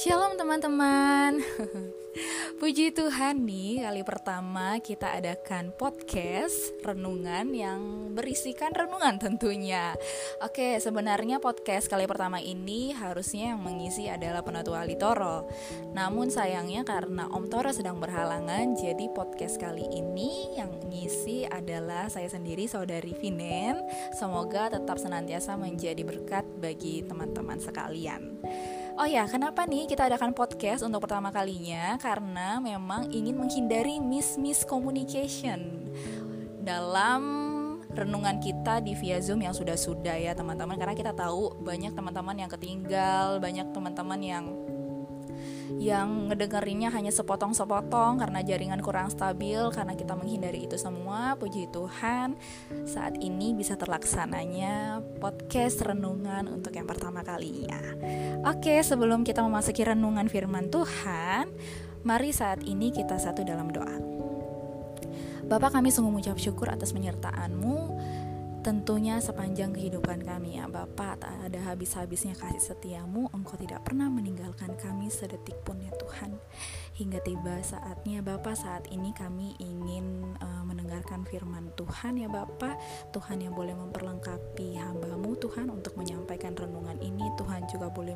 Shalom teman-teman. Puji Tuhan nih kali pertama kita adakan podcast renungan yang berisikan renungan tentunya. Oke sebenarnya podcast kali pertama ini harusnya yang mengisi adalah Penutu Ali Toro Namun sayangnya karena Om Toro sedang berhalangan Jadi podcast kali ini yang ngisi adalah saya sendiri Saudari Vinen. Semoga tetap senantiasa menjadi berkat bagi teman-teman sekalian Oh ya, kenapa nih kita adakan podcast untuk pertama kalinya? Karena memang ingin menghindari miss-miss communication dalam renungan kita di via Zoom yang sudah-sudah ya teman-teman karena kita tahu banyak teman-teman yang ketinggal, banyak teman-teman yang yang ngedengerinnya hanya sepotong-sepotong karena jaringan kurang stabil karena kita menghindari itu semua. Puji Tuhan saat ini bisa terlaksananya podcast renungan untuk yang pertama kalinya. Oke sebelum kita memasuki renungan firman Tuhan mari saat ini kita satu dalam doa. Bapak kami sungguh mengucap syukur atas penyertaanmu Tentunya sepanjang kehidupan kami ya Bapak tak ada habis-habisnya kasih setiamu. Engkau tidak pernah meninggalkan kami sedetik pun ya Tuhan. Hingga tiba saatnya Bapak saat ini kami ingin uh, mendengarkan firman Tuhan ya Bapak. Tuhan yang boleh memperlengkapi hambamu Tuhan untuk menyampaikan renungan ini. Tuhan juga boleh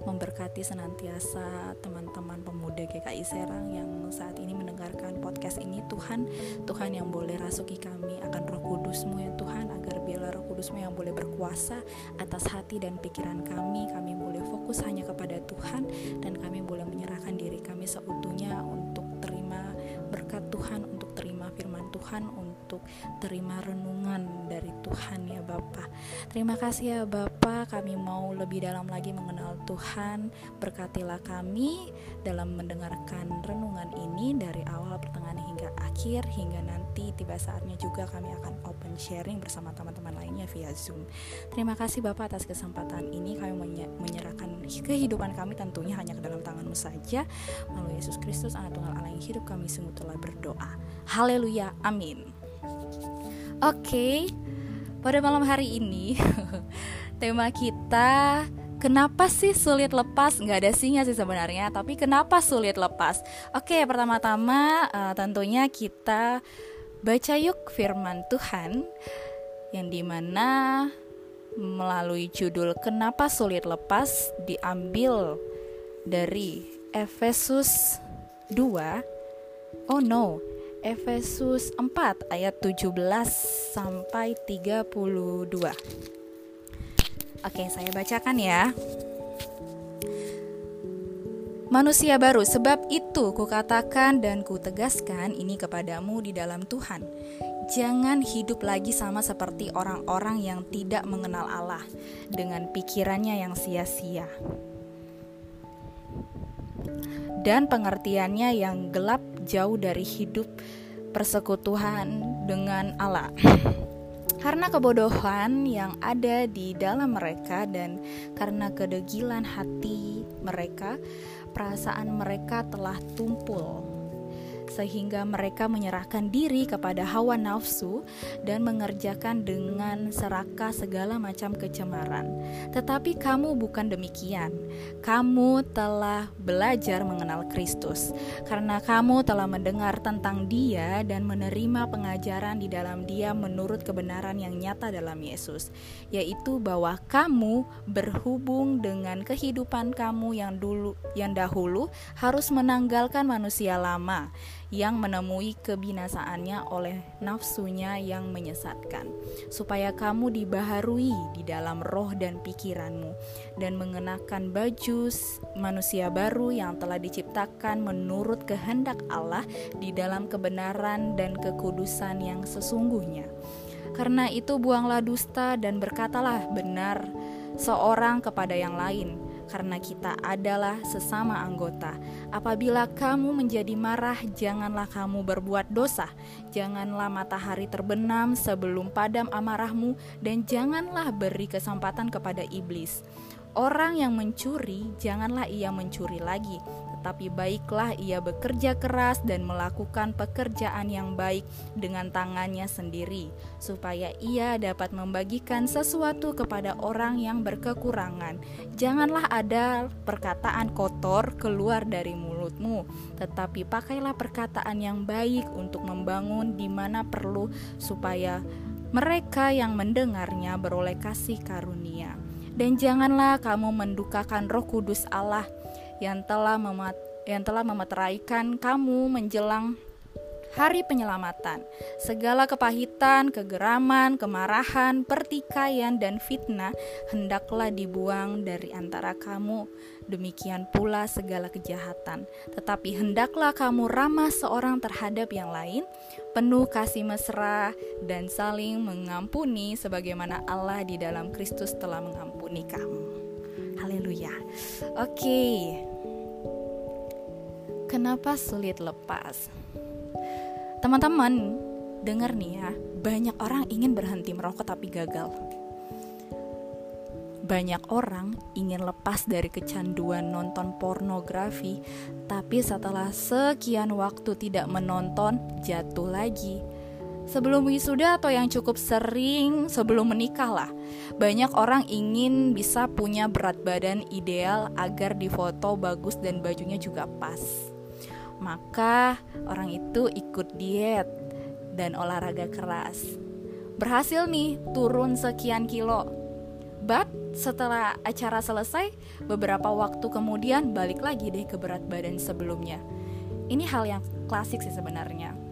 memberkati senantiasa teman-teman pemuda GKI Serang yang saat ini mendengarkan podcast ini Tuhan Tuhan yang boleh rasuki kami akan roh kudusmu ya Tuhan agar biarlah roh kudusmu yang boleh berkuasa atas hati dan pikiran kami. Kami boleh fokus hanya kepada Tuhan dan kami boleh menyerahkan diri kami seutuhnya untuk terima berkat Tuhan untuk terima firman Tuhan untuk terima renungan dari Tuhan ya Bapak terima kasih ya Bapak kami mau lebih dalam lagi mengenal Tuhan berkatilah kami dalam mendengarkan renungan ini dari awal pertengahan hingga akhir hingga nanti tiba saatnya juga kami akan open sharing bersama teman-teman lainnya via Zoom. Terima kasih Bapak atas kesempatan ini kami menyerahkan kehidupan kami tentunya hanya ke dalam tanganmu saja melalui Yesus Kristus anak tunggal Allah yang hidup kami sungguh telah berdoa. Haleluya. Amin. Oke. Pada malam hari ini tema kita Kenapa sih sulit lepas? Nggak ada sihnya sih sebenarnya, tapi kenapa sulit lepas? Oke, pertama-tama uh, tentunya kita baca yuk firman Tuhan yang di mana melalui judul Kenapa Sulit Lepas diambil dari Efesus 2 Oh no, Efesus 4 ayat 17 sampai 32 Oke, saya bacakan ya. Manusia baru, sebab itu kukatakan dan kutegaskan ini kepadamu di dalam Tuhan. Jangan hidup lagi sama seperti orang-orang yang tidak mengenal Allah dengan pikirannya yang sia-sia dan pengertiannya yang gelap jauh dari hidup persekutuan dengan Allah. Karena kebodohan yang ada di dalam mereka dan karena kedegilan hati mereka, perasaan mereka telah tumpul sehingga mereka menyerahkan diri kepada hawa nafsu dan mengerjakan dengan serakah segala macam kecemaran. Tetapi kamu bukan demikian. Kamu telah belajar mengenal Kristus karena kamu telah mendengar tentang Dia dan menerima pengajaran di dalam Dia menurut kebenaran yang nyata dalam Yesus, yaitu bahwa kamu berhubung dengan kehidupan kamu yang dulu yang dahulu harus menanggalkan manusia lama yang menemui kebinasaannya oleh nafsunya yang menyesatkan, supaya kamu dibaharui di dalam roh dan pikiranmu, dan mengenakan baju manusia baru yang telah diciptakan menurut kehendak Allah di dalam kebenaran dan kekudusan yang sesungguhnya. Karena itu, buanglah dusta dan berkatalah benar seorang kepada yang lain karena kita adalah sesama anggota. Apabila kamu menjadi marah, janganlah kamu berbuat dosa. Janganlah matahari terbenam sebelum padam amarahmu, dan janganlah beri kesempatan kepada iblis. Orang yang mencuri, janganlah ia mencuri lagi, tetapi baiklah ia bekerja keras dan melakukan pekerjaan yang baik dengan tangannya sendiri, supaya ia dapat membagikan sesuatu kepada orang yang berkekurangan. Janganlah ada perkataan kotor keluar dari mulutmu, tetapi pakailah perkataan yang baik untuk membangun di mana perlu, supaya mereka yang mendengarnya beroleh kasih karunia. Dan janganlah kamu mendukakan Roh Kudus Allah yang telah memat yang telah memeteraikan kamu menjelang hari penyelamatan. Segala kepahitan, kegeraman, kemarahan, pertikaian, dan fitnah hendaklah dibuang dari antara kamu. Demikian pula segala kejahatan. Tetapi hendaklah kamu ramah seorang terhadap yang lain, penuh kasih mesra, dan saling mengampuni sebagaimana Allah di dalam Kristus telah mengampuni kamu. Haleluya. Oke. Kenapa sulit lepas? Teman-teman, dengar nih ya, banyak orang ingin berhenti merokok tapi gagal. Banyak orang ingin lepas dari kecanduan nonton pornografi, tapi setelah sekian waktu tidak menonton, jatuh lagi. Sebelum wisuda atau yang cukup sering sebelum menikah lah Banyak orang ingin bisa punya berat badan ideal agar difoto bagus dan bajunya juga pas maka orang itu ikut diet dan olahraga keras. Berhasil nih turun sekian kilo. But setelah acara selesai, beberapa waktu kemudian balik lagi deh ke berat badan sebelumnya. Ini hal yang klasik sih sebenarnya.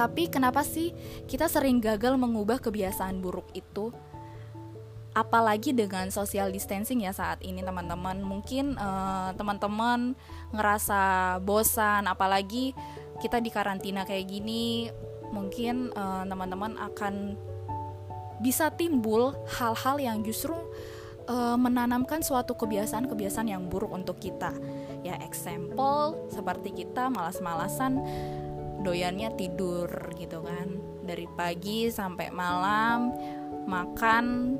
Tapi kenapa sih kita sering gagal mengubah kebiasaan buruk itu? apalagi dengan social distancing ya saat ini teman-teman mungkin uh, teman-teman ngerasa bosan apalagi kita di karantina kayak gini mungkin uh, teman-teman akan bisa timbul hal-hal yang justru uh, menanamkan suatu kebiasaan-kebiasaan yang buruk untuk kita ya example seperti kita malas-malasan doyannya tidur gitu kan. Dari pagi sampai malam makan.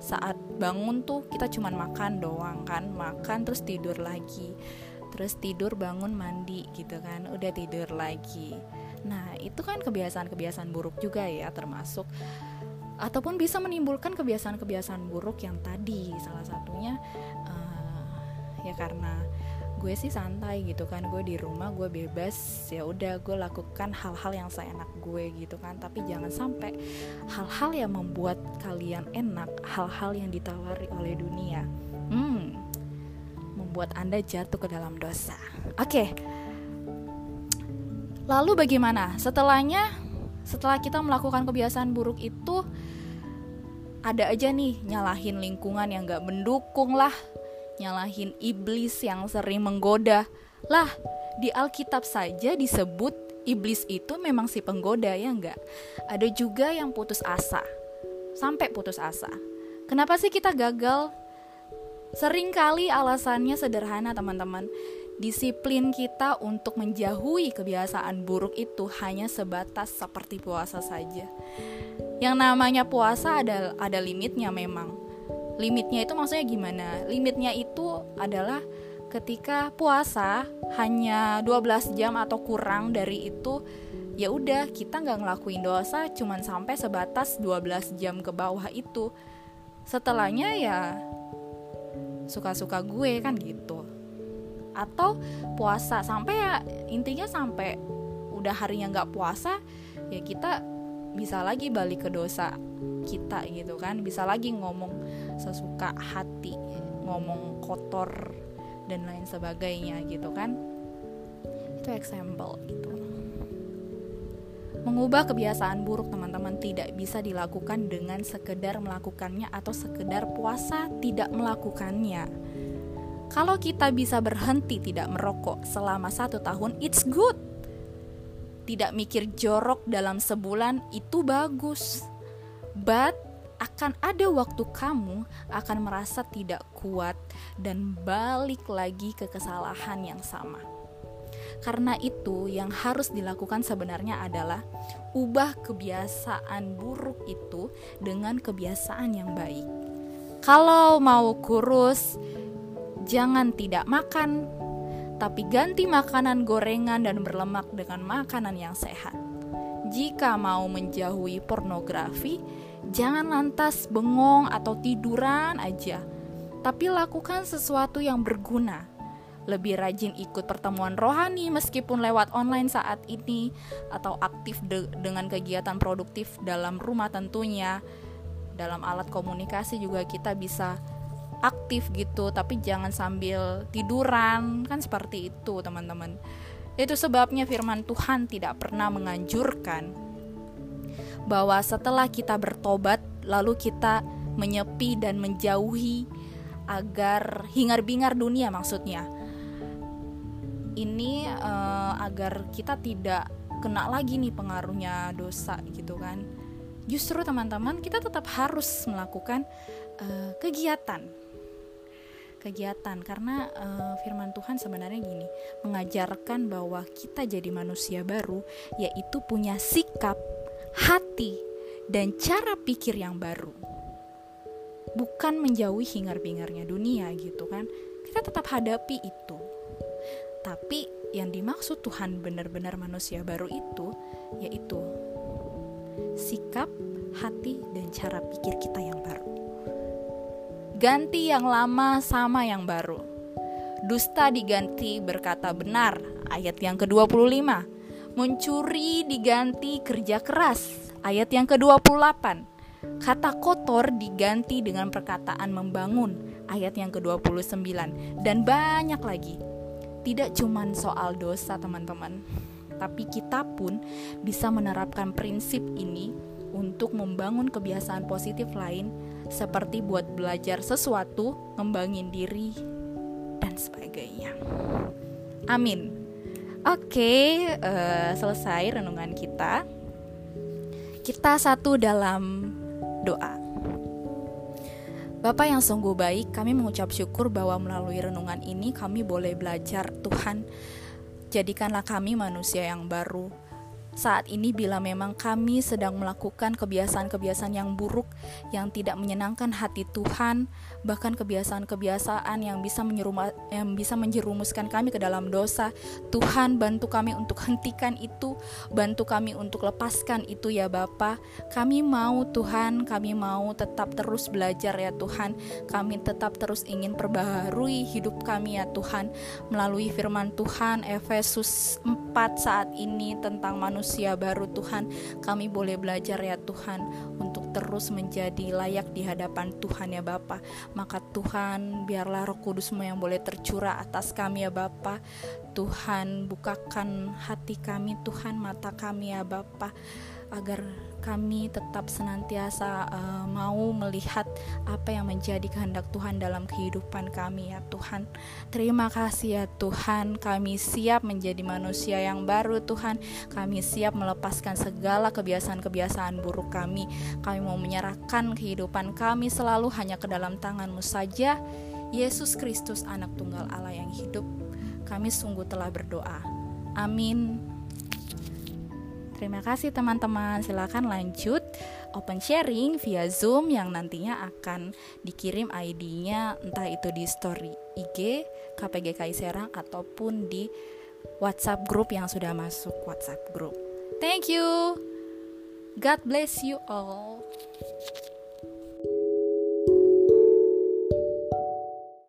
Saat bangun tuh kita cuman makan doang kan makan terus tidur lagi. Terus tidur bangun mandi gitu kan udah tidur lagi. Nah itu kan kebiasaan-kebiasaan buruk juga ya termasuk ataupun bisa menimbulkan kebiasaan-kebiasaan buruk yang tadi. Salah satunya uh, ya karena gue sih santai gitu kan gue di rumah gue bebas ya udah gue lakukan hal-hal yang seenak gue gitu kan. Tapi jangan sampai hal-hal yang membuat kalian enak hal-hal yang ditawari oleh dunia hmm membuat anda jatuh ke dalam dosa. Oke. Lalu bagaimana? Setelahnya setelah kita melakukan kebiasaan buruk itu ada aja nih nyalahin lingkungan yang gak mendukung lah nyalahin iblis yang sering menggoda. Lah, di Alkitab saja disebut iblis itu memang si penggoda ya enggak? Ada juga yang putus asa. Sampai putus asa. Kenapa sih kita gagal? Seringkali alasannya sederhana teman-teman. Disiplin kita untuk menjauhi kebiasaan buruk itu hanya sebatas seperti puasa saja. Yang namanya puasa ada ada limitnya memang limitnya itu maksudnya gimana? Limitnya itu adalah ketika puasa hanya 12 jam atau kurang dari itu ya udah kita nggak ngelakuin dosa cuman sampai sebatas 12 jam ke bawah itu. Setelahnya ya suka-suka gue kan gitu. Atau puasa sampai ya intinya sampai udah harinya nggak puasa ya kita bisa lagi balik ke dosa kita gitu kan. Bisa lagi ngomong sesuka hati ngomong kotor dan lain sebagainya gitu kan. Itu example gitu. Mengubah kebiasaan buruk teman-teman tidak bisa dilakukan dengan sekedar melakukannya atau sekedar puasa tidak melakukannya. Kalau kita bisa berhenti tidak merokok selama satu tahun it's good tidak mikir jorok dalam sebulan itu bagus but akan ada waktu kamu akan merasa tidak kuat dan balik lagi ke kesalahan yang sama. Karena itu, yang harus dilakukan sebenarnya adalah ubah kebiasaan buruk itu dengan kebiasaan yang baik. Kalau mau kurus, jangan tidak makan, tapi ganti makanan gorengan dan berlemak dengan makanan yang sehat. Jika mau menjauhi pornografi, jangan lantas bengong atau tiduran aja, tapi lakukan sesuatu yang berguna. Lebih rajin ikut pertemuan rohani meskipun lewat online saat ini, atau aktif de dengan kegiatan produktif dalam rumah tentunya. Dalam alat komunikasi juga kita bisa aktif gitu tapi jangan sambil tiduran. Kan seperti itu teman-teman. Itu sebabnya firman Tuhan tidak pernah menganjurkan bahwa setelah kita bertobat lalu kita menyepi dan menjauhi agar hingar-bingar dunia maksudnya. Ini uh, agar kita tidak kena lagi nih pengaruhnya dosa gitu kan. Justru teman-teman kita tetap harus melakukan uh, kegiatan kegiatan karena uh, firman Tuhan sebenarnya gini mengajarkan bahwa kita jadi manusia baru yaitu punya sikap, hati dan cara pikir yang baru. Bukan menjauhi hingar-bingarnya dunia gitu kan. Kita tetap hadapi itu. Tapi yang dimaksud Tuhan benar-benar manusia baru itu yaitu sikap, hati dan cara pikir kita yang baru ganti yang lama sama yang baru. Dusta diganti berkata benar, ayat yang ke-25. Mencuri diganti kerja keras, ayat yang ke-28. Kata kotor diganti dengan perkataan membangun, ayat yang ke-29. Dan banyak lagi. Tidak cuma soal dosa teman-teman, tapi kita pun bisa menerapkan prinsip ini untuk membangun kebiasaan positif lain seperti buat belajar sesuatu, ngembangin diri, dan sebagainya. Amin. Oke, uh, selesai renungan kita. Kita satu dalam doa. Bapak yang sungguh baik, kami mengucap syukur bahwa melalui renungan ini kami boleh belajar Tuhan. Jadikanlah kami manusia yang baru, saat ini bila memang kami sedang melakukan kebiasaan-kebiasaan yang buruk yang tidak menyenangkan hati Tuhan, bahkan kebiasaan-kebiasaan yang bisa yang bisa menjerumuskan kami ke dalam dosa, Tuhan bantu kami untuk hentikan itu, bantu kami untuk lepaskan itu ya Bapa. Kami mau Tuhan, kami mau tetap terus belajar ya Tuhan. Kami tetap terus ingin perbaharui hidup kami ya Tuhan melalui firman Tuhan Efesus 4 saat ini tentang manusia baru Tuhan. Kami boleh belajar ya Tuhan untuk terus menjadi layak di hadapan Tuhan ya Bapa. Maka Tuhan biarlah roh kudusmu yang boleh tercurah atas kami ya Bapa. Tuhan bukakan hati kami Tuhan mata kami ya Bapa agar kami tetap senantiasa uh, mau melihat apa yang menjadi kehendak Tuhan dalam kehidupan kami ya Tuhan. Terima kasih ya Tuhan, kami siap menjadi manusia yang baru Tuhan. Kami siap melepaskan segala kebiasaan-kebiasaan buruk kami. Kami mau menyerahkan kehidupan kami selalu hanya ke dalam tangan-Mu saja. Yesus Kristus anak tunggal Allah yang hidup. Kami sungguh telah berdoa. Amin. Terima kasih teman-teman. Silakan lanjut open sharing via Zoom yang nantinya akan dikirim ID-nya entah itu di story IG KPGKI Serang ataupun di WhatsApp group yang sudah masuk WhatsApp group. Thank you. God bless you all.